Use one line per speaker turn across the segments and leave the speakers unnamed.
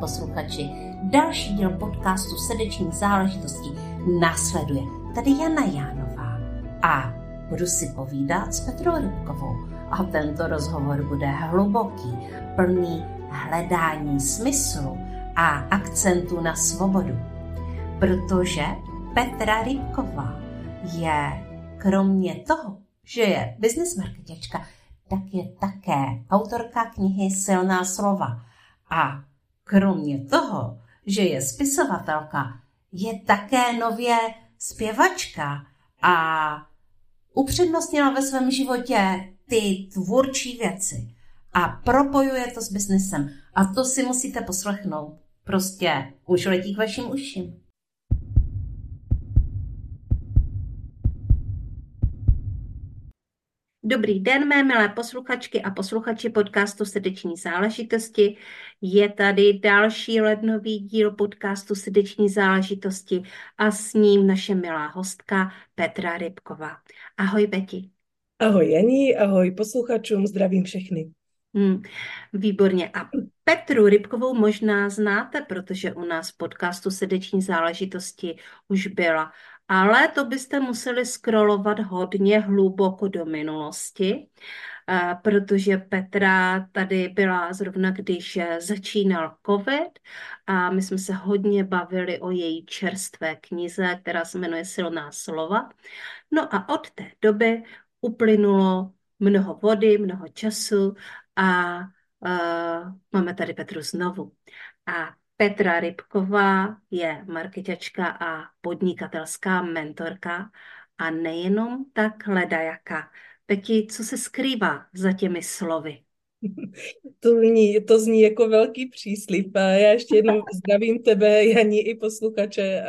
Posluchači, další díl podcastu Srdeční záležitosti následuje. Tady Jana Jánová a budu si povídat s Petrou Rybkovou a tento rozhovor bude hluboký, plný hledání smyslu a akcentu na svobodu. Protože Petra Rybková je kromě toho, že je business marketačka, tak je také autorka knihy Silná slova. A kromě toho, že je spisovatelka, je také nově zpěvačka a upřednostnila ve svém životě ty tvůrčí věci a propojuje to s biznesem. A to si musíte poslechnout. Prostě už letí k vašim uším. Dobrý den, mé milé posluchačky a posluchači podcastu Srdeční záležitosti. Je tady další lednový díl podcastu Srdeční záležitosti a s ním naše milá hostka Petra Rybková. Ahoj, Beti.
Ahoj, Janí, ahoj posluchačům, zdravím všechny.
Hmm, výborně. A Petru Rybkovou možná znáte, protože u nás v podcastu Srdeční záležitosti už byla ale to byste museli scrollovat hodně hluboko do minulosti, eh, protože Petra tady byla zrovna, když eh, začínal COVID a my jsme se hodně bavili o její čerstvé knize, která se jmenuje Silná slova. No a od té doby uplynulo mnoho vody, mnoho času a uh, máme tady Petru znovu. A Petra Rybková je marketačka a podnikatelská mentorka a nejenom tak hledajaká. Peti, co se skrývá za těmi slovy?
To zní, to zní jako velký příslip. Já ještě jednou zdravím tebe, Janí, i posluchače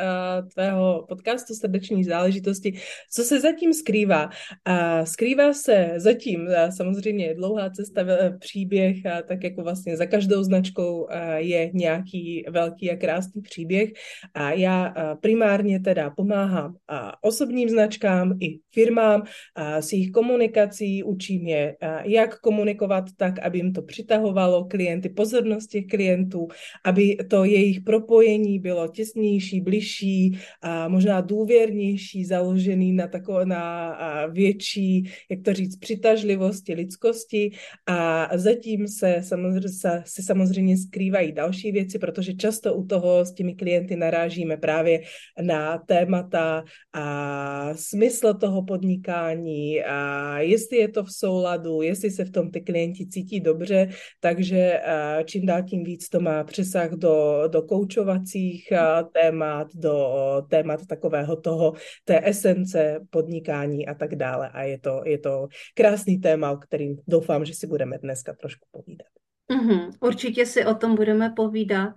tvého podcastu Srdeční záležitosti. Co se zatím skrývá? A skrývá se zatím samozřejmě dlouhá cesta, příběh, a tak jako vlastně za každou značkou je nějaký velký a krásný příběh. A já primárně teda pomáhám osobním značkám i firmám s jejich komunikací, učím je, jak komunikovat tak, aby jim to přitahovalo klienty, pozornost těch klientů, aby to jejich propojení bylo těsnější, bližší a možná důvěrnější, založený na takové na větší, jak to říct, přitažlivosti, lidskosti. A zatím se samozřejmě, se, se samozřejmě skrývají další věci, protože často u toho s těmi klienty narážíme právě na témata a smysl toho podnikání a jestli je to v souladu, jestli se v tom ty klienti cítí cítí dobře, takže eh, čím dál tím víc to má přesah do, do koučovacích eh, témat, do témat takového toho, té esence podnikání a tak dále. A je to, je to krásný téma, o kterým doufám, že si budeme dneska trošku povídat.
Mm-hmm, určitě si o tom budeme povídat.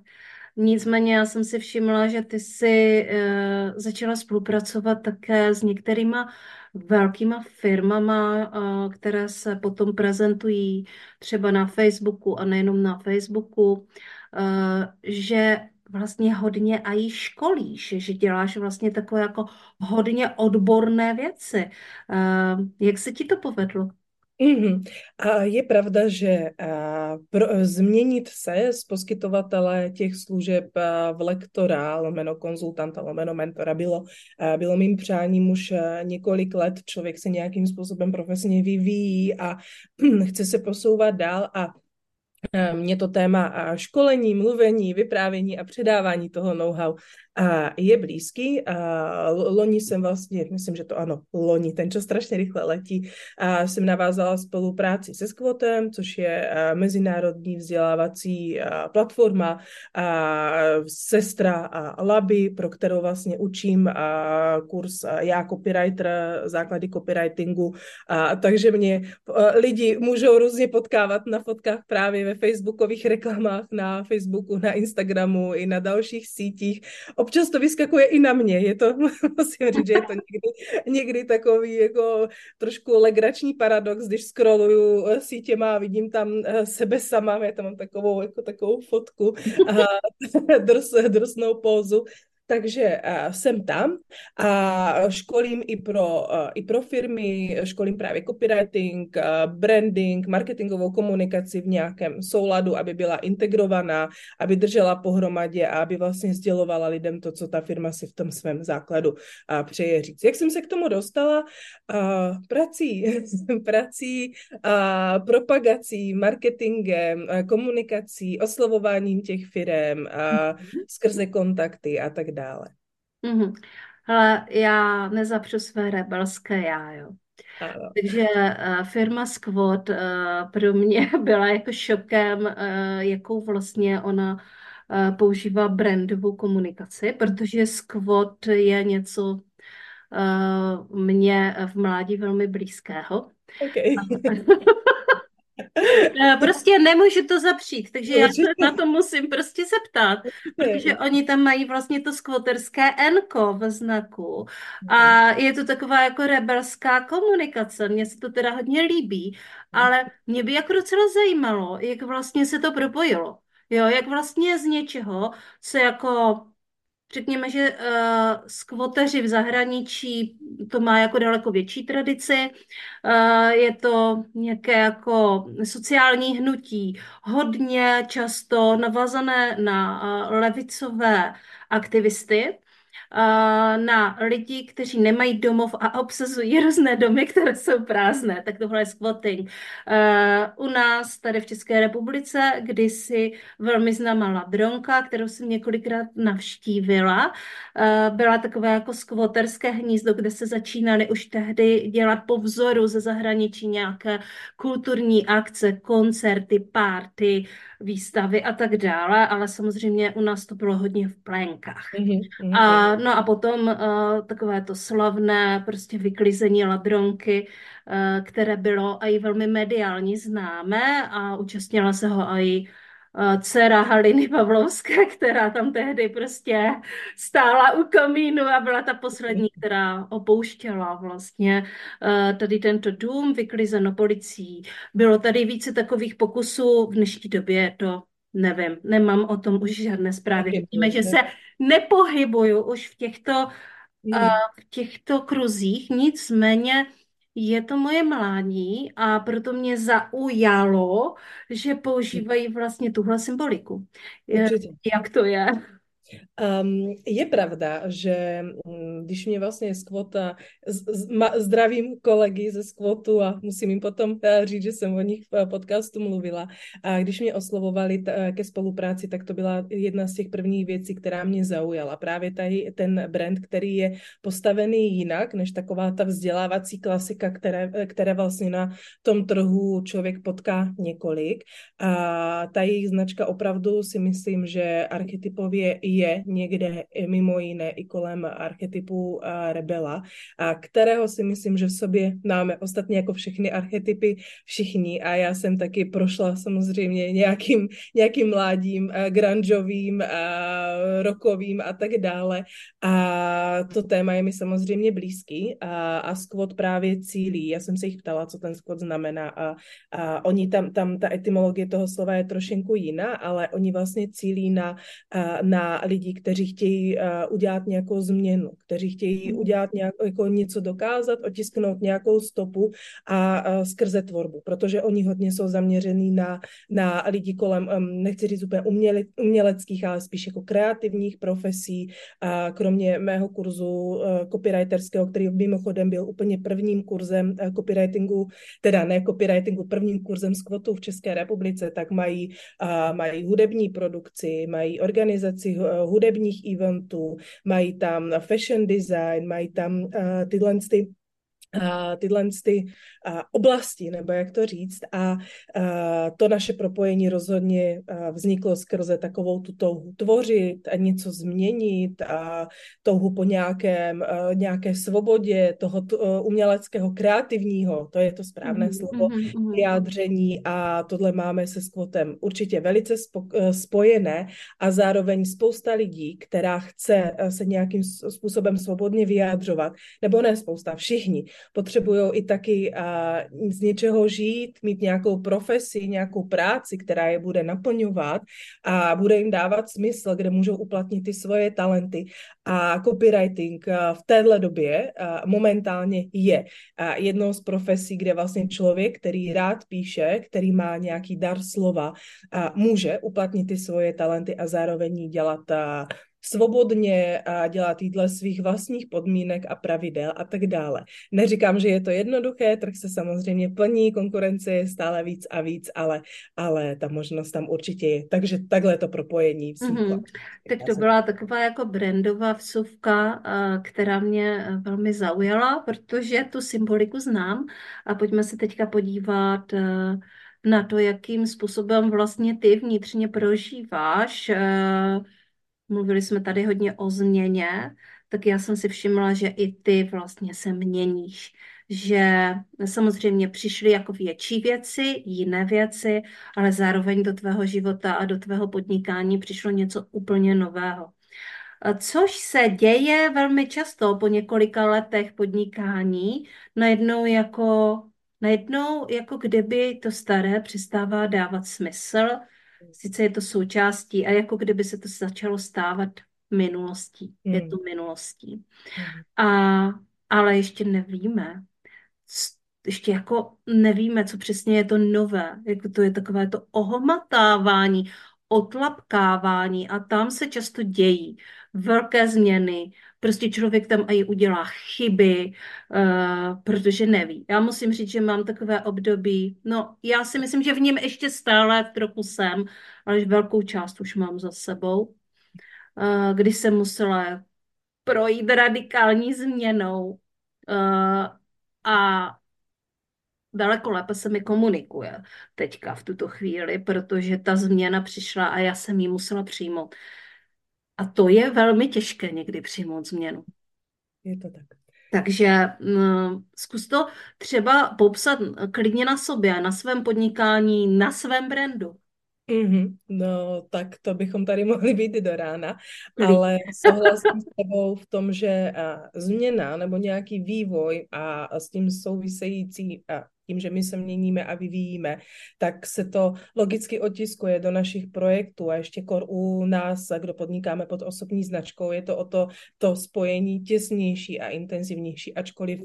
Nicméně já jsem si všimla, že ty jsi e, začala spolupracovat také s některýma velkýma firmama, které se potom prezentují třeba na Facebooku a nejenom na Facebooku, že vlastně hodně a jí školíš, že děláš vlastně takové jako hodně odborné věci. Jak se ti to povedlo?
Mm-hmm. A je pravda, že pro, změnit se z poskytovatele těch služeb v lektora, lomeno konzultanta, lomeno mentora bylo, bylo mým přáním už několik let. Člověk se nějakým způsobem profesně vyvíjí a chce se posouvat dál a mě to téma školení, mluvení, vyprávění a předávání toho know-how a je blízký. A loni jsem vlastně, myslím, že to ano, loni, ten čas strašně rychle letí, a jsem navázala spolupráci se Squatem, což je mezinárodní vzdělávací platforma, a sestra a Laby, pro kterou vlastně učím a kurz já copywriter, základy copywritingu, a takže mě lidi můžou různě potkávat na fotkách právě ve facebookových reklamách, na Facebooku, na Instagramu i na dalších sítích občas to vyskakuje i na mě. Je to, musím říct, že je to někdy, někdy takový jako trošku legrační paradox, když scrolluju eh, sítěma a vidím tam eh, sebe sama, já tam mám takovou, jako takovou fotku a drs, drsnou pózu takže jsem tam a školím i pro, i pro firmy, školím právě copywriting, branding, marketingovou komunikaci v nějakém souladu, aby byla integrovaná, aby držela pohromadě a aby vlastně sdělovala lidem to, co ta firma si v tom svém základu přeje říct. Jak jsem se k tomu dostala? Prací, prací, propagací, marketingem, komunikací, oslovováním těch firm, skrze kontakty a tak dále.
Mm-hmm. Ale já nezapřu své rebelské já, jo. Ano. Takže uh, firma Squad uh, pro mě byla jako šokem, uh, jakou vlastně ona uh, používá brandovou komunikaci, protože Squad je něco uh, mě v mládí velmi blízkého.
Okay.
Eh, prostě nemůžu to zapřít, takže já se na to musím prostě zeptat, protože oni tam mají vlastně to skvoterské enko v znaku a je to taková jako rebelská komunikace, mně se to teda hodně líbí, ale mě by jako docela zajímalo, jak vlastně se to propojilo. Jo, jak vlastně z něčeho, co jako Řekněme, že uh, skvoteři v zahraničí to má jako daleko větší tradici. Uh, je to nějaké jako sociální hnutí, hodně často navazané na uh, levicové aktivisty na lidi, kteří nemají domov a obsazují různé domy, které jsou prázdné. Tak tohle je squatting. U nás tady v České republice kdysi velmi známá Ladronka, kterou jsem několikrát navštívila, byla takové jako skvoterské hnízdo, kde se začínaly už tehdy dělat po vzoru ze zahraničí nějaké kulturní akce, koncerty, párty, výstavy a tak dále, ale samozřejmě u nás to bylo hodně v plénkách. Mm-hmm. A, no a potom uh, takové to slavné prostě vyklizení ladronky, uh, které bylo i velmi mediálně známé a účastnila se ho i uh, dcera Haliny Pavlovské, která tam tehdy prostě stála u komínu a byla ta poslední, která opouštěla vlastně uh, tady tento dům, vyklizeno policií. Bylo tady více takových pokusů, v dnešní době to nevím, nemám o tom už žádné zprávy. Vidíme, že se nepohybuju už v těchto, uh, v těchto kruzích, nicméně je to moje mládí a proto mě zaujalo, že používají vlastně tuhle symboliku. Určitě. Jak to je?
Um, je pravda, že um, když mě vlastně z kvota, z, z, ma, zdravím kolegy ze skvotu a musím jim potom uh, říct, že jsem o nich v podcastu mluvila, a když mě oslovovali t, ke spolupráci, tak to byla jedna z těch prvních věcí, která mě zaujala. Právě tady ten brand, který je postavený jinak, než taková ta vzdělávací klasika, které, které vlastně na tom trhu člověk potká několik. A ta jejich značka opravdu si myslím, že archetypově je někde mimo jiné i kolem archetypu rebela, a kterého si myslím, že v sobě máme ostatně jako všechny archetypy všichni a já jsem taky prošla samozřejmě nějakým, nějakým mládím, grungeovým, rokovým a tak dále a to téma je mi samozřejmě blízký a, a squat právě cílí. Já jsem se jich ptala, co ten squat znamená a, a oni tam, tam ta etymologie toho slova je trošinku jiná, ale oni vlastně cílí na, na lidi, kteří chtějí uh, udělat nějakou změnu, kteří chtějí mhm. udělat nějak, jako něco dokázat, otisknout nějakou stopu a uh, skrze tvorbu, protože oni hodně jsou zaměřený na, na lidi kolem, nechci říct úplně uměle, uměleckých, ale spíš jako kreativních profesí. A kromě mého kurzu uh, copywriterského, který mimochodem byl úplně prvním kurzem copywritingu, teda ne copywritingu, prvním kurzem z kvotu v České republice, tak mají, mají hudební produkci, mají organizaci hudebních eventů, mají tam fashion design, mají tam uh, tyhle ty tyhle ty oblasti, nebo jak to říct. A to naše propojení rozhodně vzniklo skrze takovou tu touhu tvořit a něco změnit a touhu po nějakém, nějaké svobodě toho uh, uměleckého, kreativního, to je to správné mm-hmm, slovo, mm-hmm. vyjádření a tohle máme se skvotem určitě velice uh, spojené a zároveň spousta lidí, která chce uh, se nějakým způsobem svobodně vyjádřovat, nebo ne spousta, všichni, potřebují i taky z něčeho žít, mít nějakou profesi, nějakou práci, která je bude naplňovat a bude jim dávat smysl, kde můžou uplatnit ty svoje talenty. A copywriting v téhle době momentálně je jednou z profesí, kde vlastně člověk, který rád píše, který má nějaký dar slova, může uplatnit ty svoje talenty a zároveň dělat svobodně a dělat jídle svých vlastních podmínek a pravidel a tak dále. Neříkám, že je to jednoduché, trh se samozřejmě plní, konkurence je stále víc a víc, ale, ale ta možnost tam určitě je. Takže takhle to propojení. Mm-hmm.
Tak to byla taková jako brandová vsuvka, která mě velmi zaujala, protože tu symboliku znám a pojďme se teďka podívat na to, jakým způsobem vlastně ty vnitřně prožíváš mluvili jsme tady hodně o změně, tak já jsem si všimla, že i ty vlastně se měníš. Že samozřejmě přišly jako větší věci, jiné věci, ale zároveň do tvého života a do tvého podnikání přišlo něco úplně nového. Což se děje velmi často po několika letech podnikání, najednou jako, najednou jako kdyby to staré přestává dávat smysl, Sice je to součástí a jako kdyby se to začalo stávat minulostí. Mm. Je hmm. to minulostí. Mm. A, ale ještě nevíme. Ještě jako nevíme, co přesně je to nové. Jako to je takové to ohmatávání, otlapkávání a tam se často dějí velké změny, prostě člověk tam i udělá chyby, uh, protože neví. Já musím říct, že mám takové období, no já si myslím, že v něm ještě stále trochu jsem, ale velkou část už mám za sebou, uh, kdy jsem musela projít radikální změnou uh, a daleko lépe se mi komunikuje teďka v tuto chvíli, protože ta změna přišla a já jsem ji musela přijmout. A to je velmi těžké někdy přijmout změnu.
Je to tak.
Takže uh, zkus to třeba popsat klidně na sobě, na svém podnikání, na svém brandu.
Mm-hmm. No, tak to bychom tady mohli být do rána, ale souhlasím s tebou v tom, že změna nebo nějaký vývoj a, s tím související tím, že my se měníme a vyvíjíme, tak se to logicky otiskuje do našich projektů a ještě kor u nás, kdo podnikáme pod osobní značkou, je to o to, to spojení těsnější a intenzivnější, ačkoliv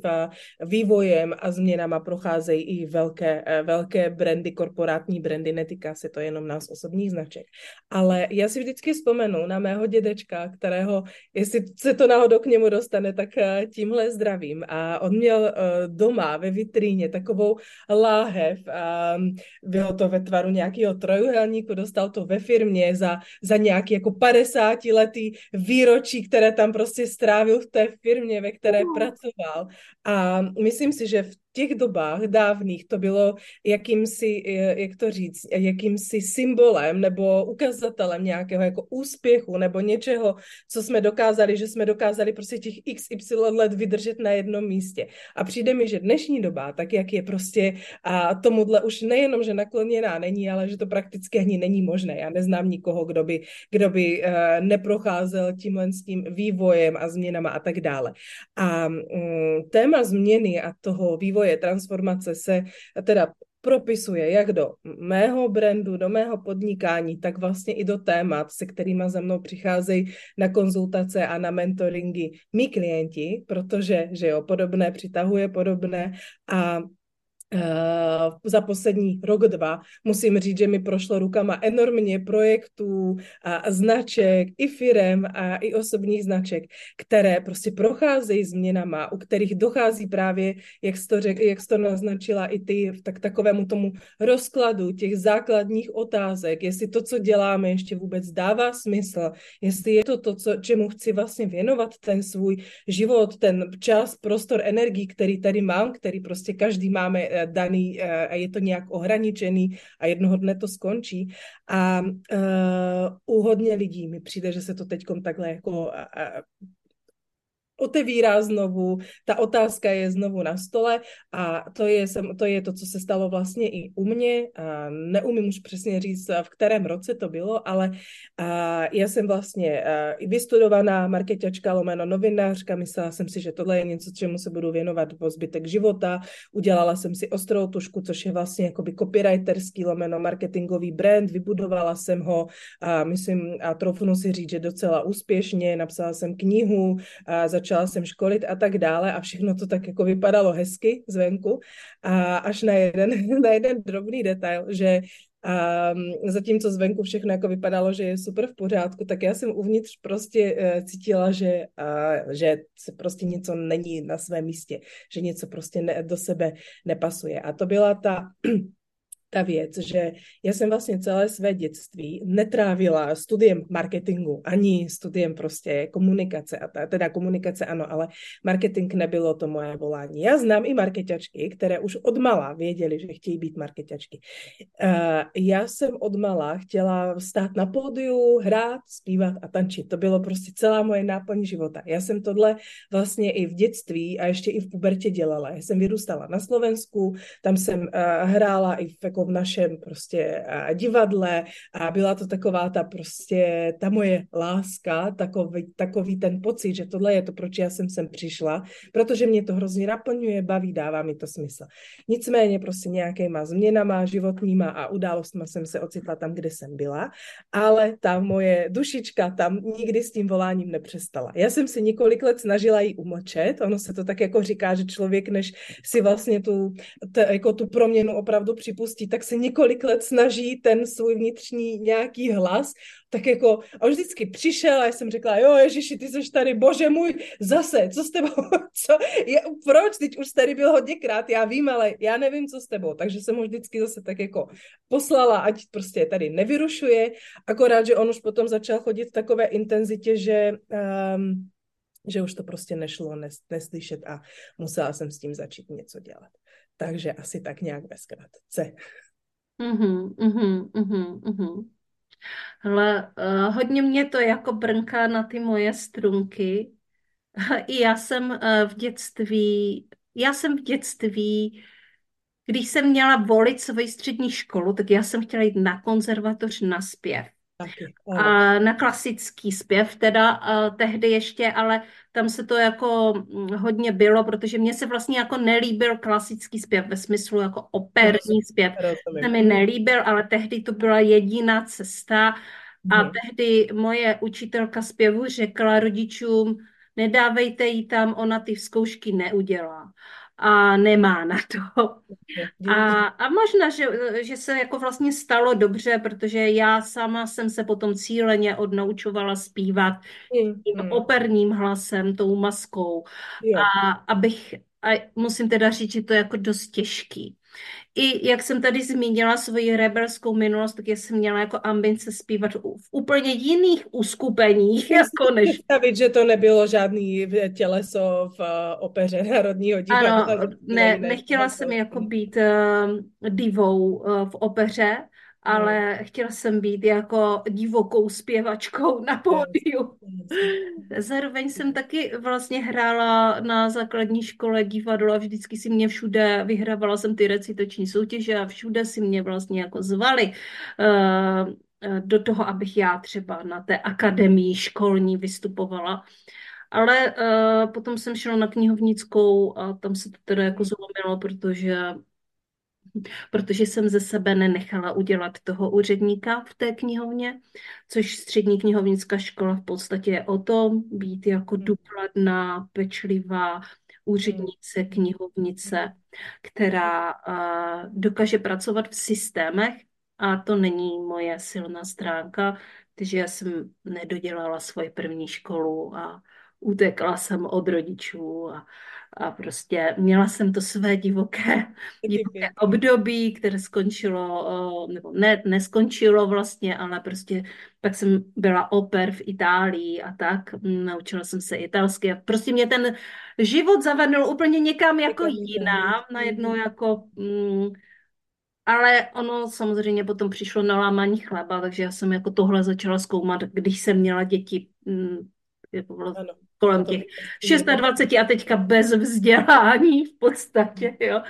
vývojem a změnama procházejí i velké, eh, velké brandy, korporátní brandy, netýká se to jenom nás osobních značek. Ale já si vždycky vzpomenu na mého dědečka, kterého, jestli se to náhodou k němu dostane, tak eh, tímhle zdravím. A on měl doma ve vitríně takovou láhev a bylo to ve tvaru nějakého trojuhelníku, dostal to ve firmě za, za nějaký jako 50 letý výročí, které tam prostě strávil v té firmě, ve které uh. pracoval. A myslím si, že v těch dobách dávných to bylo jakýmsi, jak to říct, jakýmsi symbolem nebo ukazatelem nějakého jako úspěchu nebo něčeho, co jsme dokázali, že jsme dokázali prostě těch XY let vydržet na jednom místě. A přijde mi, že dnešní doba, tak jak je prostě a tomuhle už nejenom, že nakloněná není, ale že to prakticky ani není možné. Já neznám nikoho, kdo by, kdo by uh, neprocházel tímhle s tím vývojem a změnama a tak dále. A um, téma změny a toho vývoje vývoje, transformace se teda propisuje jak do mého brandu, do mého podnikání, tak vlastně i do témat, se kterými za mnou přicházejí na konzultace a na mentoringy mý klienti, protože že jo, podobné přitahuje podobné a za poslední rok, dva, musím říct, že mi prošlo rukama enormně projektů a značek, i firem a i osobních značek, které prostě procházejí změnama, u kterých dochází právě, jak jsi to, řek, jak jsi to naznačila i ty, tak takovému tomu rozkladu těch základních otázek, jestli to, co děláme, ještě vůbec dává smysl, jestli je to to, co, čemu chci vlastně věnovat ten svůj život, ten čas, prostor, energii, který tady mám, který prostě každý máme eh, daný eh, a je to nějak ohraničený a jednoho dne to skončí. A uh, u hodně lidí mi přijde, že se to teď takhle jako uh, otevírá znovu, ta otázka je znovu na stole a to je, to je to, co se stalo vlastně i u mě. A neumím už přesně říct, v kterém roce to bylo, ale a já jsem vlastně vystudovaná marketačka, lomeno novinářka, myslela jsem si, že tohle je něco, čemu se budu věnovat po zbytek života. Udělala jsem si ostrou tušku, což je vlastně jakoby copywriterský lomeno marketingový brand, vybudovala jsem ho a myslím, a troufnu si říct, že docela úspěšně, napsala jsem knihu, a začala jsem školit a tak dále a všechno to tak jako vypadalo hezky zvenku a až na jeden, na jeden drobný detail, že a zatímco zvenku všechno jako vypadalo, že je super v pořádku, tak já jsem uvnitř prostě uh, cítila, že, uh, že se prostě něco není na svém místě, že něco prostě ne, do sebe nepasuje. A to byla ta ta věc, že já jsem vlastně celé své dětství netrávila studiem marketingu, ani studiem prostě komunikace, a ta, teda komunikace ano, ale marketing nebylo to moje volání. Já znám i marketačky, které už od mala věděli, že chtějí být marketačky. Uh, já jsem od mala chtěla stát na pódiu, hrát, zpívat a tančit. To bylo prostě celá moje náplň života. Já jsem tohle vlastně i v dětství a ještě i v pubertě dělala. Já jsem vyrůstala na Slovensku, tam jsem uh, hrála i v jako v našem prostě divadle a byla to taková ta prostě ta moje láska, takový, takový ten pocit, že tohle je to, proč já jsem sem přišla, protože mě to hrozně naplňuje, baví, dává mi to smysl. Nicméně prostě nějakýma změnama životníma a událostma jsem se ocitla tam, kde jsem byla, ale ta moje dušička tam nikdy s tím voláním nepřestala. Já jsem si několik let snažila ji umlčet, ono se to tak jako říká, že člověk, než si vlastně tu, t, jako tu proměnu opravdu připustí, tak se několik let snaží ten svůj vnitřní nějaký hlas, tak jako, a on vždycky přišel a já jsem řekla, jo Ježiši, ty jsi tady, bože můj, zase, co s tebou, co, je, proč, teď už tady byl hodněkrát, já vím, ale já nevím, co s tebou, takže jsem ho vždycky zase tak jako poslala, ať prostě tady nevyrušuje, akorát, že on už potom začal chodit v takové intenzitě, že um, že už to prostě nešlo nes, neslyšet a musela jsem s tím začít něco dělat. Takže asi tak nějak ve zkratce.
Mhm, mhm, mhm, mhm. Hele, uh, hodně mě to jako brnká na ty moje strunky. I já jsem uh, v dětství, já jsem v dětství, když jsem měla volit svoji střední školu, tak já jsem chtěla jít na konzervatoř na zpěv. Taky, a na klasický zpěv teda tehdy ještě, ale tam se to jako mm, hodně bylo, protože mně se vlastně jako nelíbil klasický zpěv ve smyslu jako operní zpěv. Se mi nelíbil, ale tehdy to byla jediná cesta a hmm. tehdy moje učitelka zpěvu řekla rodičům, nedávejte jí tam, ona ty zkoušky neudělá a nemá na to. A, a možná, že, že se jako vlastně stalo dobře, protože já sama jsem se potom cíleně odnaučovala zpívat tím mm. operním hlasem, tou maskou. A abych, a musím teda říct, že to je jako dost těžký i jak jsem tady zmínila svoji rebelskou minulost, tak jsem měla jako ambice zpívat v úplně jiných uskupeních. Jako než...
Představit, že to nebylo žádný těleso v eh, opeře Národního divadla.
Ano, ne, nechtěla jsem jako být uh, divou uh, v opeře, ale no. chtěla jsem být jako divokou zpěvačkou na pódiu. Zároveň jsem taky vlastně hrála na základní škole divadlo a vždycky si mě všude, vyhrávala jsem ty recitační soutěže a všude si mě vlastně jako zvali uh, do toho, abych já třeba na té akademii školní vystupovala. Ale uh, potom jsem šla na knihovnickou a tam se to teda jako zlomilo, protože protože jsem ze sebe nenechala udělat toho úředníka v té knihovně, což střední knihovnická škola v podstatě je o tom, být jako hmm. důkladná, pečlivá úřednice, hmm. knihovnice, která uh, dokáže pracovat v systémech a to není moje silná stránka, takže já jsem nedodělala svoji první školu a utekla jsem od rodičů a a prostě měla jsem to své divoké, divoké období, které skončilo, nebo ne, neskončilo vlastně, ale prostě pak jsem byla oper v Itálii a tak, naučila jsem se italsky a prostě mě ten život zavedl úplně někam jako jiná, najednou jako... Mm, ale ono samozřejmě potom přišlo na lámání chleba, takže já jsem jako tohle začala zkoumat, když jsem měla děti. Mm, jako vlastně kolem těch 26 a teďka bez vzdělání v podstatě, jo.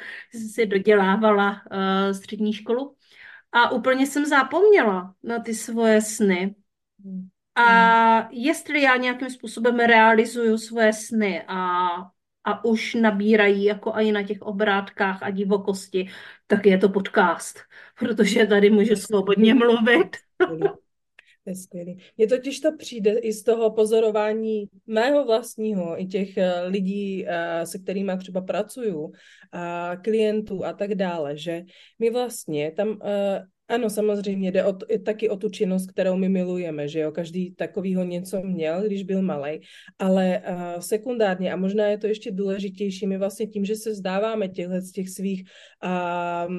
Si dodělávala uh, střední školu a úplně jsem zapomněla na ty svoje sny. A jestli já nějakým způsobem realizuju svoje sny a, a už nabírají jako i na těch obrátkách a divokosti, tak je to podcast, protože tady můžu svobodně mluvit.
Je skvělý. Mně totiž to přijde i z toho pozorování mého vlastního, i těch eh, lidí, eh, se kterými třeba pracuju, a klientů a tak dále, že my vlastně tam eh, ano, samozřejmě jde o, taky o tu činnost, kterou my milujeme, že jo, každý takovýho něco měl, když byl malý, ale uh, sekundárně a možná je to ještě důležitější, my vlastně tím, že se vzdáváme těchto z těch svých uh,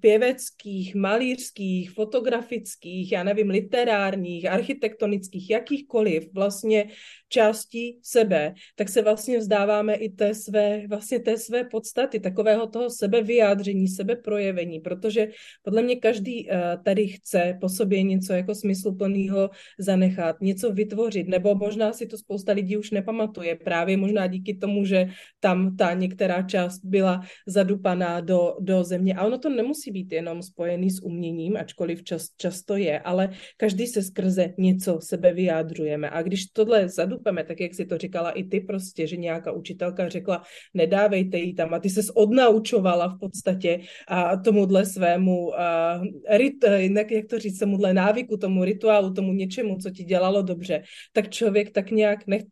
pěveckých, malířských, fotografických, já nevím, literárních, architektonických, jakýchkoliv vlastně částí sebe, tak se vlastně vzdáváme i té své, vlastně té své podstaty, takového toho sebevyjádření, sebeprojevení, protože podle mě každý uh, tady chce po sobě něco jako smysluplného zanechat, něco vytvořit, nebo možná si to spousta lidí už nepamatuje, právě možná díky tomu, že tam ta některá část byla zadupaná do, do země. A ono to nemusí být jenom spojený s uměním, ačkoliv čas, často je, ale každý se skrze něco sebe vyjádřujeme. A když tohle zadupeme, tak jak si to říkala i ty prostě, že nějaká učitelka řekla, nedávejte jí tam a ty ses odnaučovala v podstatě a tomuhle svému a, rit, jinak jak to říct, tomuhle návyku, tomu rituálu, tomu něčemu, co ti dělalo dobře, tak člověk tak nějak, nech,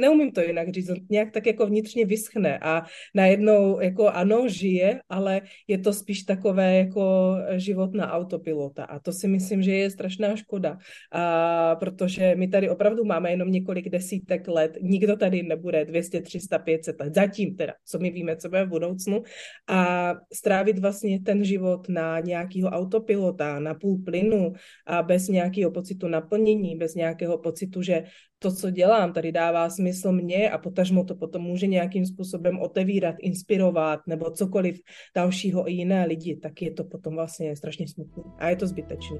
neumím to jinak říct, nějak tak jako vnitřně vyschne a najednou jako ano, žije, ale je to spíš takové jako život na autopilota. A to si myslím, že je strašná škoda, a protože my tady opravdu máme jenom několik desítek let, nikdo tady nebude 200, 300, 500 let, zatím teda, co my víme, co bude v budoucnu a strávit vlastně ten život na nějakého autopilota, na půl plynu a bez nějakého pocitu naplnění, bez nějakého pocitu, že to, co dělám, tady dává smysl mně a potažmo to potom může nějakým způsobem otevírat, inspirovat nebo cokoliv dalšího i jiné lidi, tak je to potom vlastně strašně smutné a je to zbytečné.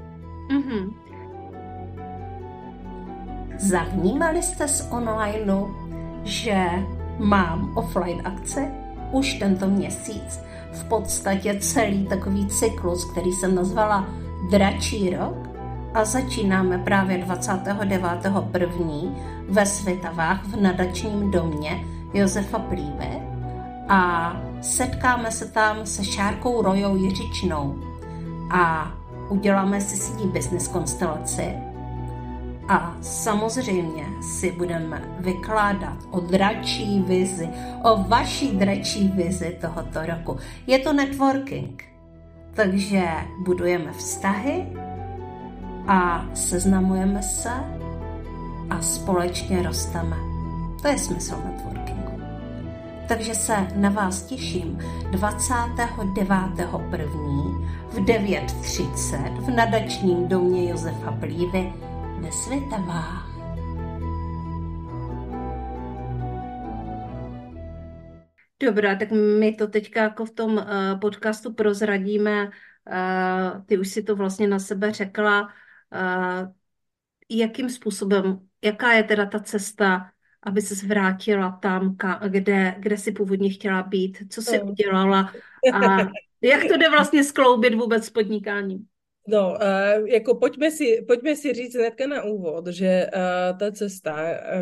Mm-hmm.
Zavnímali jste z onlineu, že mám offline akce už tento měsíc? V podstatě celý takový cyklus, který jsem nazvala Dračí rok, a začínáme právě 29.1. ve Svitavách v nadačním domě Josefa Plívy a setkáme se tam se Šárkou Rojou Jiřičnou a uděláme si s ní business konstelaci a samozřejmě si budeme vykládat o dračí vizi, o vaší dračí vizi tohoto roku. Je to networking, takže budujeme vztahy, a seznamujeme se a společně rosteme. To je smysl networkingu. Takže se na vás těším 29.1. v 9.30 v nadačním domě Josefa Plívy ve Světavách.
Dobrá, tak my to teďka jako v tom uh, podcastu prozradíme. Uh, ty už si to vlastně na sebe řekla jakým způsobem, jaká je teda ta cesta, aby se zvrátila tam, kde, kde si původně chtěla být, co si udělala a jak to jde vlastně skloubit vůbec s podnikáním?
No, uh, jako pojďme si, pojďme si říct hnedka na úvod, že uh, ta cesta,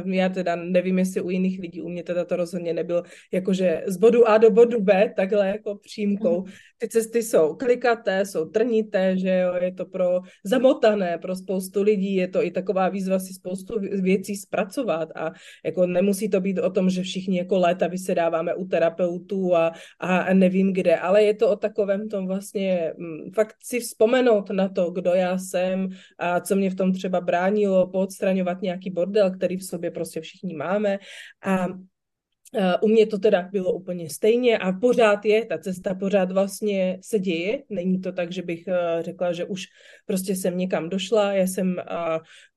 uh, já teda nevím, jestli u jiných lidí, u mě teda to rozhodně nebyl jakože z bodu A do bodu B, takhle jako přímkou. Ty cesty jsou klikaté, jsou trnité, že jo, je to pro zamotané, pro spoustu lidí, je to i taková výzva si spoustu věcí zpracovat a jako nemusí to být o tom, že všichni jako léta vysedáváme u terapeutů a, a nevím kde, ale je to o takovém tom vlastně m, fakt si vzpomenout na to, kdo já jsem a co mě v tom třeba bránilo, podstraňovat nějaký bordel, který v sobě prostě všichni máme a u mě to teda bylo úplně stejně a pořád je, ta cesta pořád vlastně se děje. Není to tak, že bych řekla, že už prostě jsem někam došla. Já jsem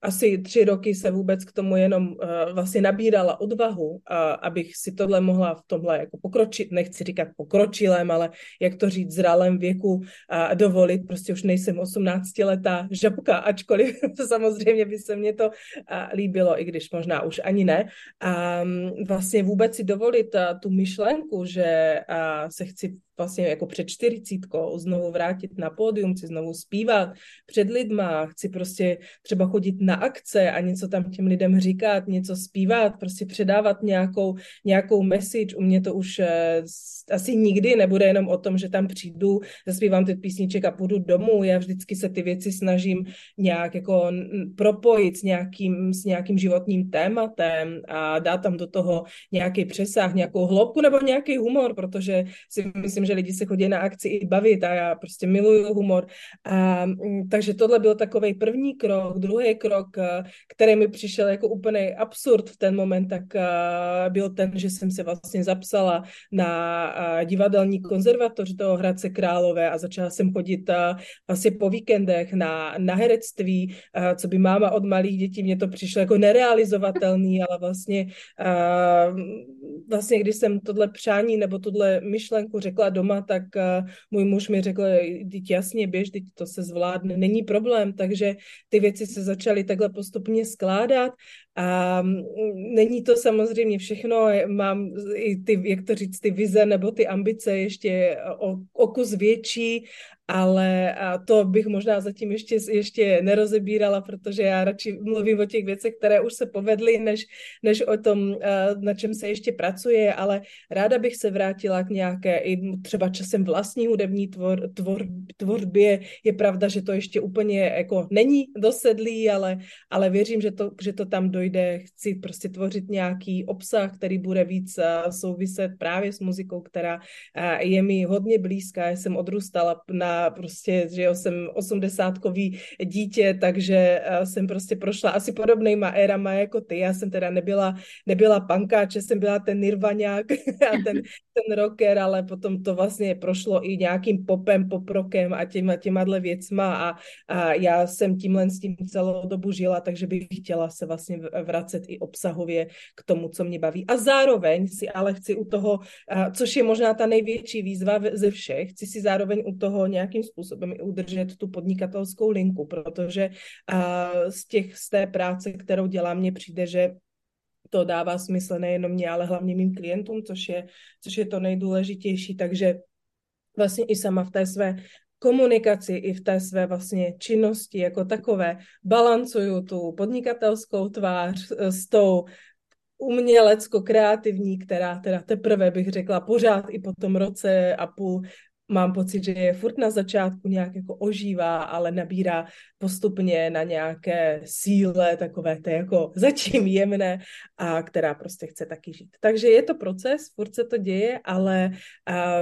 asi tři roky se vůbec k tomu jenom vlastně nabírala odvahu, abych si tohle mohla v tomhle jako pokročit, nechci říkat pokročilém, ale jak to říct, zralém věku a dovolit. Prostě už nejsem 18 letá žabka, ačkoliv samozřejmě by se mně to líbilo, i když možná už ani ne. A vlastně vůbec si dovolit tu myšlenku, že se chci vlastně jako před čtyřicítkou znovu vrátit na pódium, chci znovu zpívat před lidma, chci prostě třeba chodit na akce a něco tam těm lidem říkat, něco zpívat, prostě předávat nějakou, nějakou message. U mě to už uh, asi nikdy nebude jenom o tom, že tam přijdu, zaspívám ty písniček a půjdu domů. Já vždycky se ty věci snažím nějak jako propojit s nějakým, s nějakým životním tématem a dát tam do toho nějaký přesah, nějakou hloubku nebo nějaký humor, protože si myslím, že lidi se chodí na akci i bavit a já prostě miluju humor. A, mm, takže tohle byl takový první krok. Druhý krok, který mi přišel jako úplně absurd v ten moment, tak byl ten, že jsem se vlastně zapsala na divadelní konzervatoř do Hradce Králové a začala jsem chodit vlastně po víkendech na, na herectví, co by máma od malých dětí, mě to přišlo jako nerealizovatelný, ale vlastně, vlastně když jsem tohle přání nebo tohle myšlenku řekla doma, tak můj muž mi řekl, teď jasně běž, teď to se zvládne, není problém, takže ty věci se začaly takhle postupně skládat a není to samozřejmě všechno, mám i ty, jak to říct, ty vize nebo ty ambice ještě o, o kus větší ale a to bych možná zatím ještě, ještě nerozebírala, protože já radši mluvím o těch věcech, které už se povedly, než, než o tom, na čem se ještě pracuje, ale ráda bych se vrátila k nějaké i třeba časem vlastní hudební tvor, tvor, tvorbě. Je pravda, že to ještě úplně jako není dosedlý, ale, ale věřím, že to, že to tam dojde. Chci prostě tvořit nějaký obsah, který bude víc souviset právě s muzikou, která je mi hodně blízká. Já jsem odrůstala na prostě, že jo, jsem osmdesátkový dítě, takže eh, jsem prostě prošla asi podobnýma érama jako ty. Já jsem teda nebyla, nebyla pankáče, jsem byla ten nirvaňák a ten, ten rocker, ale potom to vlastně prošlo i nějakým popem, poprokem a těma, těma věcma a, a já jsem tímhle s tím celou dobu žila, takže bych chtěla se vlastně vracet i obsahově k tomu, co mě baví. A zároveň si ale chci u toho, což je možná ta největší výzva ze všech, chci si zároveň u toho nějak nějakým způsobem i udržet tu podnikatelskou linku, protože z, těch, z té práce, kterou dělám, mně přijde, že to dává smysl nejenom mě, ale hlavně mým klientům, což je, což je to nejdůležitější, takže vlastně i sama v té své komunikaci i v té své vlastně činnosti jako takové. Balancuju tu podnikatelskou tvář s tou umělecko-kreativní, která teda teprve bych řekla pořád i po tom roce a půl mám pocit, že je furt na začátku nějak jako ožívá, ale nabírá postupně na nějaké síle, takové to jako zatím jemné a která prostě chce taky žít. Takže je to proces, furt se to děje, ale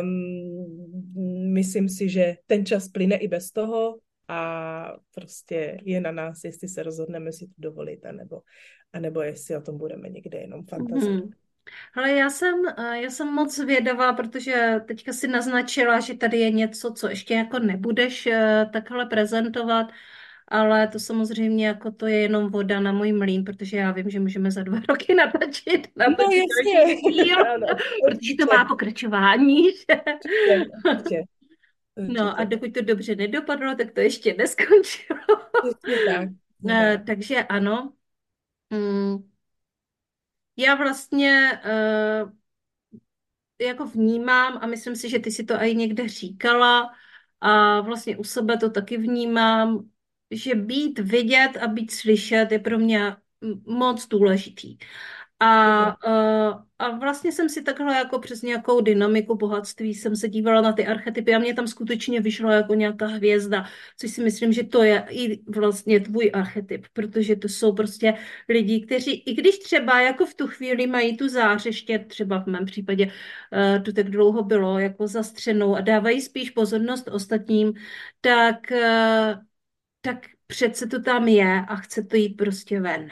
um, myslím si, že ten čas plyne i bez toho a prostě je na nás, jestli se rozhodneme si to dovolit, anebo, anebo jestli o tom budeme někde jenom fantazovat. Mm-hmm.
Ale já jsem, eh, já jsem moc zvědavá, protože teďka si naznačila, že tady je něco, co ještě jako nebudeš eh, takhle prezentovat, ale to samozřejmě jako to je jenom voda na můj mlín, protože já vím, že můžeme za dva roky natočit, natočit no, jasně. Díl, ano, protože to má pokračování. Že? Určitě, určitě. No a dokud to dobře nedopadlo, tak to ještě neskončilo. tak. Uh, takže ano. Mm já vlastně uh, jako vnímám a myslím si, že ty si to i někde říkala a vlastně u sebe to taky vnímám, že být vidět a být slyšet je pro mě moc důležitý. A, uh, a vlastně jsem si takhle jako přes nějakou dynamiku bohatství jsem se dívala na ty archetypy a mě tam skutečně vyšlo jako nějaká hvězda, což si myslím, že to je i vlastně tvůj archetyp, protože to jsou prostě lidi, kteří, i když třeba jako v tu chvíli mají tu zářeště, třeba v mém případě uh, to tak dlouho bylo jako zastřenou a dávají spíš pozornost ostatním, tak, uh, tak přece to tam je a chce to jít prostě ven.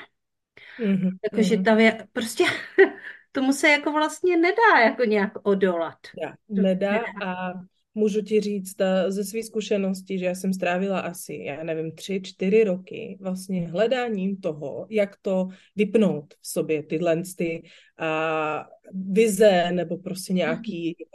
Mm-hmm. Takže mhm. tam je prostě tomu se jako vlastně nedá jako nějak odolat.
Nedá, nedá a můžu ti říct eh, ze své zkušenosti, že já jsem strávila asi, já nevím, tři, čtyři roky vlastně hledáním toho, jak to vypnout v sobě, tyhle ty a vize nebo prostě nějaký jako,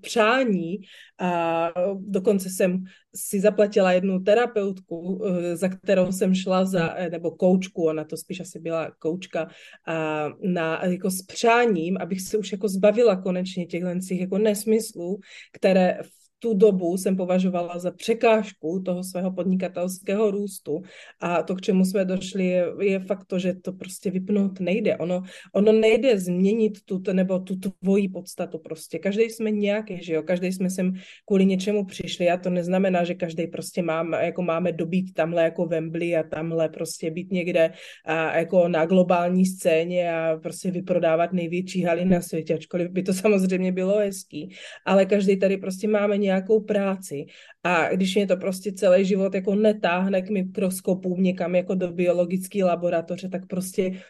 přání. A dokonce jsem si zaplatila jednu terapeutku, eh, za kterou jsem šla za, eh, nebo koučku, ona to spíš asi byla koučka, a na, jako s přáním, abych se už jako zbavila konečně těchhle jako nesmyslů, které v tu dobu jsem považovala za překážku toho svého podnikatelského růstu a to, k čemu jsme došli, je, je fakt to, že to prostě vypnout nejde. Ono, ono nejde změnit tu, nebo tu tvoji podstatu prostě. Každý jsme nějaký, že jo, každý jsme sem kvůli něčemu přišli a to neznamená, že každý prostě máme, jako máme dobít tamhle jako Wembley a tamhle prostě být někde a jako na globální scéně a prostě vyprodávat největší haly na světě, ačkoliv by to samozřejmě bylo hezký, ale každý tady prostě máme nějakou práci. A když mě to prostě celý život jako netáhne k mikroskopům někam jako do biologické laboratoře, tak prostě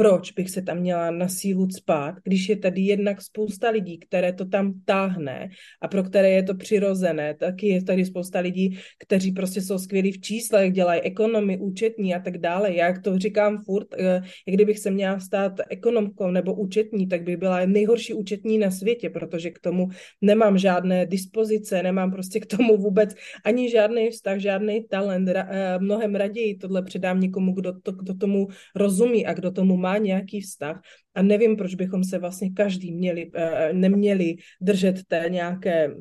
proč bych se tam měla na sílu spát, když je tady jednak spousta lidí, které to tam táhne a pro které je to přirozené, taky je tady spousta lidí, kteří prostě jsou skvělí v číslech, dělají ekonomy, účetní a tak dále. Já to říkám furt, jak eh, kdybych se měla stát ekonomkou nebo účetní, tak bych byla nejhorší účetní na světě, protože k tomu nemám žádné dispozice, nemám prostě k tomu vůbec ani žádný vztah, žádný talent. Eh, mnohem raději tohle předám někomu, kdo, to, kdo tomu rozumí a kdo tomu má nějaký vztah a nevím, proč bychom se vlastně každý měli, eh, neměli držet té nějaké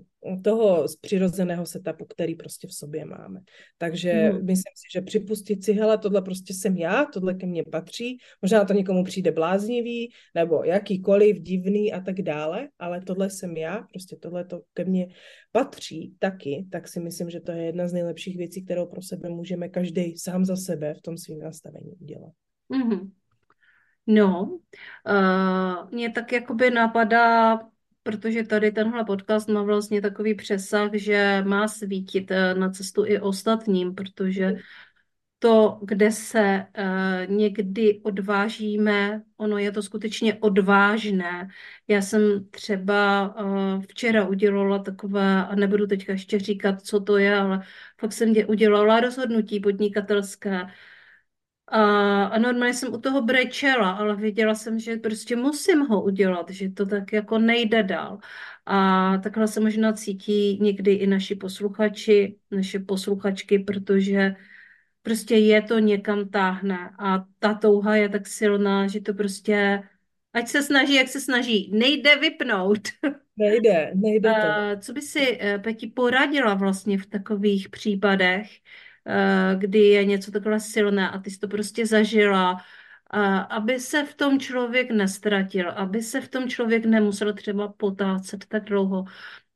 toho z přirozeného setupu, který prostě v sobě máme. Takže hmm. myslím si, že připustit si, hele, tohle prostě jsem já, tohle ke mně patří, možná to někomu přijde bláznivý, nebo jakýkoliv divný a tak dále, ale tohle jsem já, prostě tohle to ke mně patří taky, tak si myslím, že to je jedna z nejlepších věcí, kterou pro sebe můžeme každý sám za sebe v tom svém nastavení udělat.
Hmm. No, uh, mě tak jakoby napadá, protože tady tenhle podcast má vlastně takový přesah, že má svítit eh, na cestu i ostatním, protože to, kde se uh, někdy odvážíme, ono je to skutečně odvážné. Já jsem třeba uh, včera udělala takové, a nebudu teďka ještě říkat, co to je, ale fakt jsem udělala rozhodnutí podnikatelské, a, a normálně jsem u toho brečela, ale věděla jsem, že prostě musím ho udělat, že to tak jako nejde dál. A takhle se možná cítí někdy i naši posluchači, naše posluchačky, protože prostě je to někam táhne a ta touha je tak silná, že to prostě, ať se snaží, jak se snaží, nejde vypnout.
Nejde, nejde to.
A co by si, eh, Peti, poradila vlastně v takových případech, kdy je něco takhle silné a ty jsi to prostě zažila, aby se v tom člověk nestratil, aby se v tom člověk nemusel třeba potácet tak dlouho.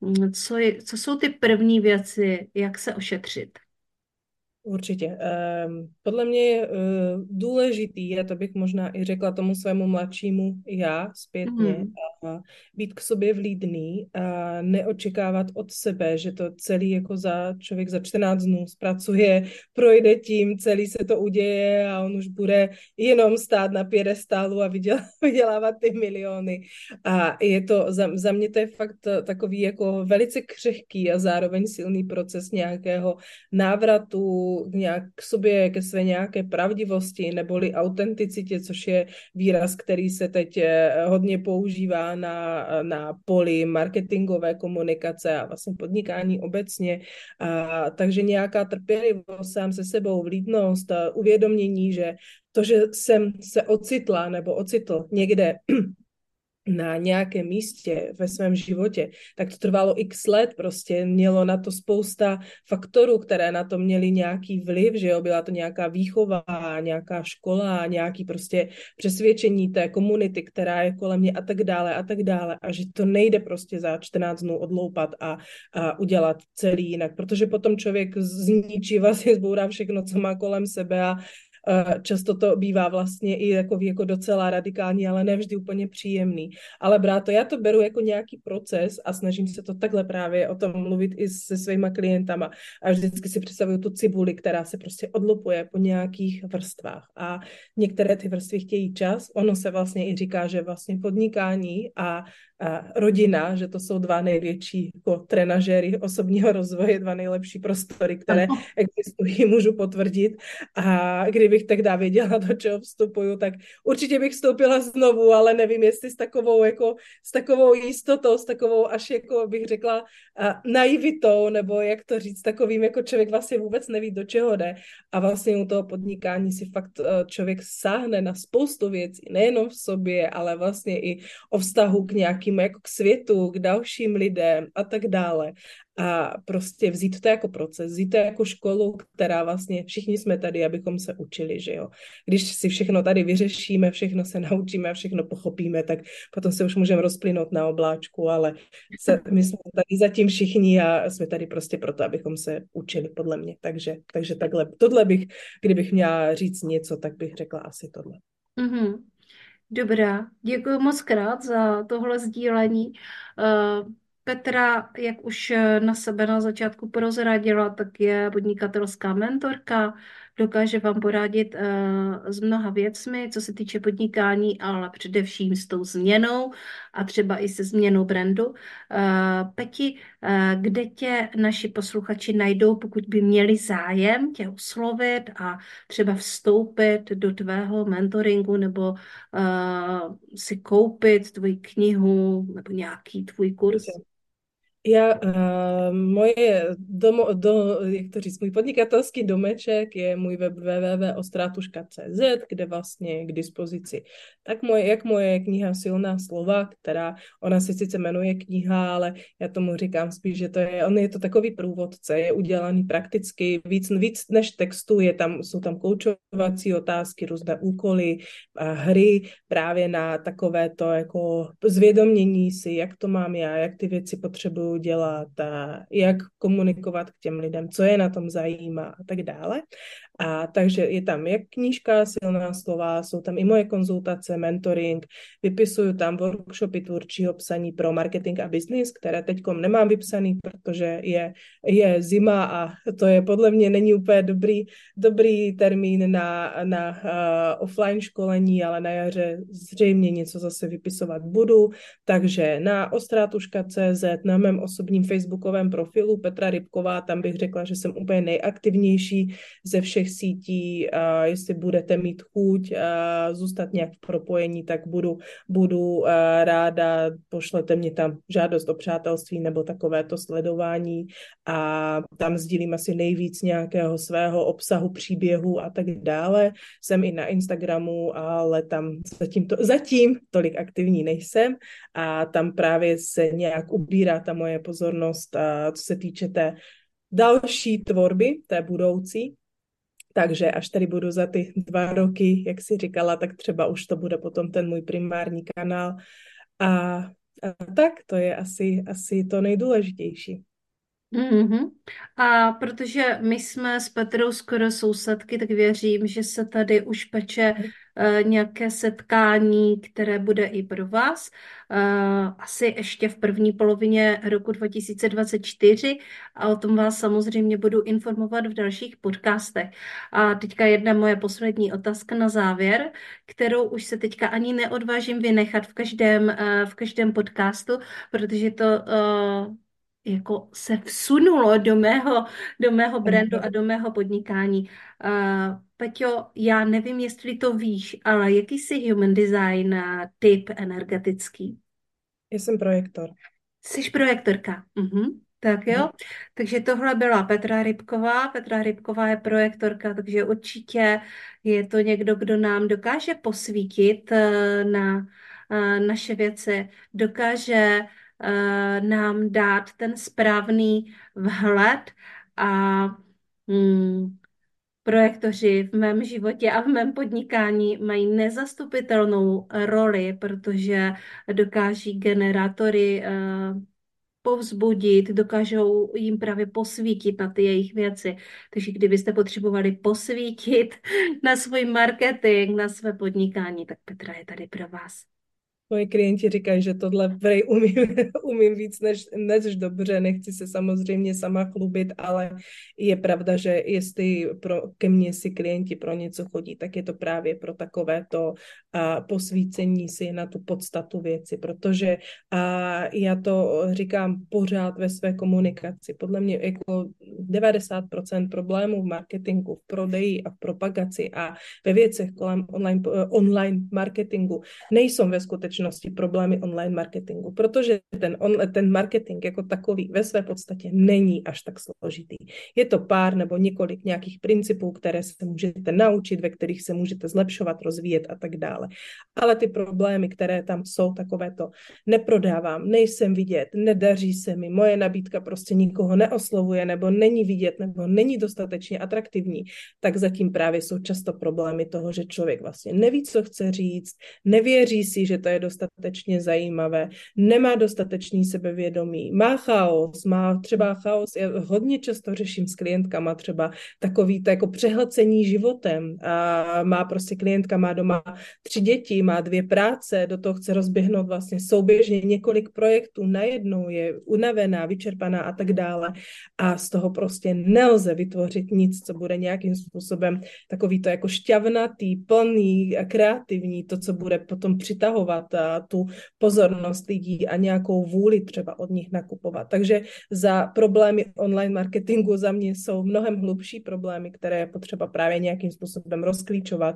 Mm, co, je, co jsou ty první věci, jak se ošetřit?
Určitě. Um, podle mě je uh, důležitý, a to bych možná i řekla tomu svému mladšímu já zpětně, mm. a být k sobě vlídný a neočekávat od sebe, že to celý jako za člověk za 14 dnů zpracuje, projde tím, celý se to uděje a on už bude jenom stát na pědestálu a vydělávat ty miliony. A je to, za, za mě to je fakt takový jako velice křehký a zároveň silný proces nějakého návratu nějak k sobě, ke své nějaké pravdivosti neboli autenticitě, což je výraz, který se teď eh, hodně používá na, na poli marketingové komunikace a vlastně podnikání obecně. A, takže nějaká trpělivost sám se sebou, vlídnost, uvědomění, že to, že jsem se ocitla nebo ocitl někde na nějakém místě ve svém životě, tak to trvalo x let, prostě. Mělo na to spousta faktorů, které na to měly nějaký vliv, že jo, byla to nějaká výchova, nějaká škola, nějaký prostě přesvědčení té komunity, která je kolem mě a tak dále a tak dále. A že to nejde prostě za 14 dnů odloupat a, a udělat celý jinak, protože potom člověk zničí vlastně zbourá všechno, co má kolem sebe a často to bývá vlastně i jako, jako docela radikální, ale nevždy úplně příjemný. Ale brát to, já to beru jako nějaký proces a snažím se to takhle právě o tom mluvit i se svýma klientama. A vždycky si představuju tu cibuli, která se prostě odlupuje po nějakých vrstvách. A některé ty vrstvy chtějí čas. Ono se vlastně i říká, že vlastně podnikání a rodina, že to jsou dva největší jako trenažéry osobního rozvoje, dva nejlepší prostory, které existují, můžu potvrdit. A kdybych tak věděla, do čeho vstupuju, tak určitě bych vstoupila znovu, ale nevím, jestli s takovou, jako, s takovou jistotou, s takovou až, jako bych řekla, naivitou, nebo jak to říct, takovým, jako člověk vlastně vůbec neví, do čeho jde. A vlastně u toho podnikání si fakt e, člověk sáhne na spoustu věcí, nejenom v sobě, ale vlastně i o vztahu k nějakým nějakým jako k světu, k dalším lidem a tak dále. A prostě vzít to jako proces, vzít to jako školu, která vlastně všichni jsme tady, abychom se učili, že jo. Když si všechno tady vyřešíme, všechno se naučíme, všechno pochopíme, tak potom se už můžeme rozplynout na obláčku, ale se, my jsme tady zatím všichni a jsme tady prostě proto, abychom se učili, podle mě. Takže, takže takhle, tohle bych, kdybych měla říct něco, tak bych řekla asi tohle.
Mm-hmm. Dobrá, děkuji moc krát za tohle sdílení. Eh, Petra, jak už na sebe na začátku prozradila, tak je podnikatelská mentorka, dokáže vám poradit uh, s mnoha věcmi, co se týče podnikání, ale především s tou změnou a třeba i se změnou brandu. Uh, Peti, uh, kde tě naši posluchači najdou, pokud by měli zájem tě oslovit a třeba vstoupit do tvého mentoringu nebo si koupit tvoji knihu nebo nějaký tvůj kurz?
Já, uh, moje domo, do, jak to říct, můj podnikatelský domeček je můj web www.ostratuška.cz, kde vlastně je k dispozici tak moje, jak moje kniha Silná slova, která, ona se sice jmenuje kniha, ale já tomu říkám spíš, že to je, on je to takový průvodce, je udělaný prakticky, víc, víc než textu, je tam, jsou tam koučovací otázky, různé úkoly, a hry právě na takové to jako zvědomění si, jak to mám já, jak ty věci potřebuju dělat a jak komunikovat k těm lidem, co je na tom zajímá a tak dále. A takže je tam jak knížka, silná slova, jsou tam i moje konzultace, mentoring, vypisuju tam workshopy tvůrčího psaní pro marketing a business, které teď nemám vypsaný, protože je, je zima a to je podle mě není úplně dobrý, dobrý termín na, na uh, offline školení, ale na jaře zřejmě něco zase vypisovat budu, takže na ostratuška.cz, na mém osobním facebookovém profilu Petra Rybková, tam bych řekla, že jsem úplně nejaktivnější ze všech sítí, a jestli budete mít chuť a zůstat nějak v propojení, tak budu, budu ráda, pošlete mě tam žádost o přátelství nebo takovéto sledování a tam sdílím asi nejvíc nějakého svého obsahu, příběhu a tak dále. Jsem i na Instagramu, ale tam zatím, to, zatím tolik aktivní nejsem a tam právě se nějak ubírá ta moje pozornost, a co se týče té další tvorby, té budoucí, takže až tady budu za ty dva roky, jak si říkala, tak třeba už to bude potom ten můj primární kanál. A, a tak to je asi, asi to nejdůležitější.
Mm-hmm. A protože my jsme s Petrou skoro sousedky, tak věřím, že se tady už peče nějaké setkání, které bude i pro vás. Uh, asi ještě v první polovině roku 2024 a o tom vás samozřejmě budu informovat v dalších podcastech. A teďka jedna moje poslední otázka na závěr, kterou už se teďka ani neodvážím vynechat v každém, uh, v každém podcastu, protože to jako se vsunulo do mého, do mého brandu a do mého podnikání. Uh, Peťo, já nevím, jestli to víš, ale jaký jsi human design uh, typ energetický?
Já jsem projektor.
Jsi projektorka. Uh-huh. Tak jo, takže tohle byla Petra Rybková. Petra Rybková je projektorka, takže určitě je to někdo, kdo nám dokáže posvítit uh, na uh, naše věci, dokáže Eh, nám dát ten správný vhled a hmm, projektoři v mém životě a v mém podnikání mají nezastupitelnou roli, protože dokáží generátory uh, povzbudit, dokážou jim právě posvítit na ty jejich věci. Takže kdybyste potřebovali posvítit na svůj marketing, na své podnikání, tak Petra je tady pro vás
moji klienti říkají, že tohle vrej umím, umím víc než, než dobře, nechci se samozřejmě sama chlubit, ale je pravda, že jestli pro, ke mně si klienti pro něco chodí, tak je to právě pro takové to a, posvícení si na tu podstatu věci, protože a, já to říkám pořád ve své komunikaci. Podle mě jako 90% problémů v marketingu, v prodeji a v propagaci a ve věcech kolem online, online marketingu nejsou ve skutečnosti skutečnosti problémy online marketingu, protože ten, on, ten marketing jako takový ve své podstatě není až tak složitý. Je to pár nebo několik nějakých principů, které se můžete naučit, ve kterých se můžete zlepšovat, rozvíjet a tak dále. Ale ty problémy, které tam jsou, takové to neprodávám, nejsem vidět, nedaří se mi, moje nabídka prostě nikoho neoslovuje, nebo není vidět, nebo není dostatečně atraktivní, tak zatím právě jsou často problémy toho, že člověk vlastně neví, co chce říct, nevěří si, že to je dostatečně zajímavé, nemá dostatečný sebevědomí, má chaos, má třeba chaos, já hodně často řeším s klientkama třeba takový to jako přehlcení životem. A má prostě klientka, má doma tři děti, má dvě práce, do toho chce rozběhnout vlastně souběžně několik projektů najednou, je unavená, vyčerpaná a tak dále. A z toho prostě nelze vytvořit nic, co bude nějakým způsobem takový to jako šťavnatý, plný, kreativní, to, co bude potom přitahovat tu pozornost lidí a nějakou vůli třeba od nich nakupovat. Takže za problémy online marketingu za mě jsou mnohem hlubší problémy, které je potřeba právě nějakým způsobem rozklíčovat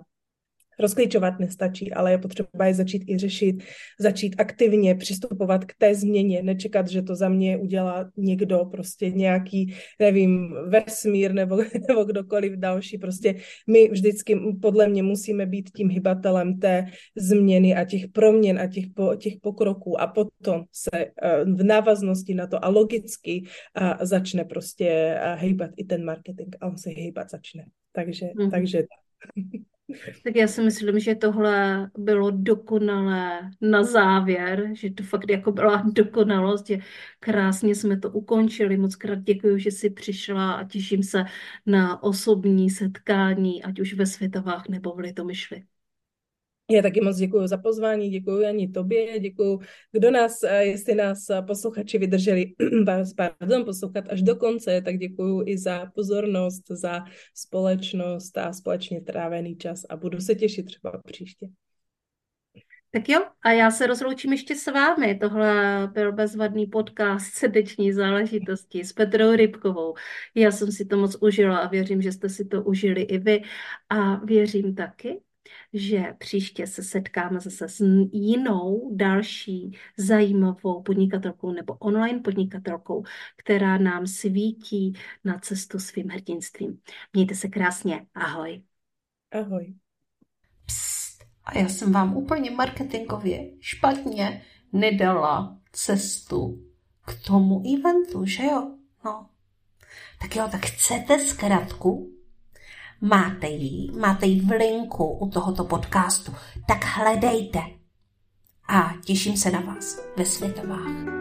rozklíčovat nestačí, ale je potřeba je začít i řešit, začít aktivně přistupovat k té změně, nečekat, že to za mě udělá někdo, prostě nějaký, nevím, vesmír nebo, nebo kdokoliv další. Prostě my vždycky podle mě musíme být tím hybatelem té změny a těch proměn a těch, po, těch pokroků a potom se eh, v návaznosti na to a logicky a začne prostě hýbat i ten marketing a on se hýbat začne. Takže, mm-hmm. takže
tak já si myslím, že tohle bylo dokonalé na závěr, že to fakt jako byla dokonalost, že krásně jsme to ukončili. Moc krát děkuji, že jsi přišla a těším se na osobní setkání, ať už ve Světovách nebo v Litomyšli.
Já taky moc děkuji za pozvání, děkuji ani tobě, děkuji, kdo nás, eh, jestli nás eh, posluchači vydrželi, pardon, poslouchat až do konce, tak děkuji i za pozornost, za společnost a společně trávený čas a budu se těšit třeba příště.
Tak jo, a já se rozloučím ještě s vámi. Tohle byl bezvadný podcast srdeční záležitosti s Petrou Rybkovou. Já jsem si to moc užila a věřím, že jste si to užili i vy. A věřím taky, že příště se setkáme zase s jinou další zajímavou podnikatelkou nebo online podnikatelkou, která nám svítí na cestu svým hrdinstvím. Mějte se krásně. Ahoj.
Ahoj.
Psst, a já jsem vám úplně marketingově špatně nedala cestu k tomu eventu, že jo? No. Tak jo, tak chcete zkratku? Máte ji, máte ji v linku u tohoto podcastu, tak hledejte. A těším se na vás ve Světovách.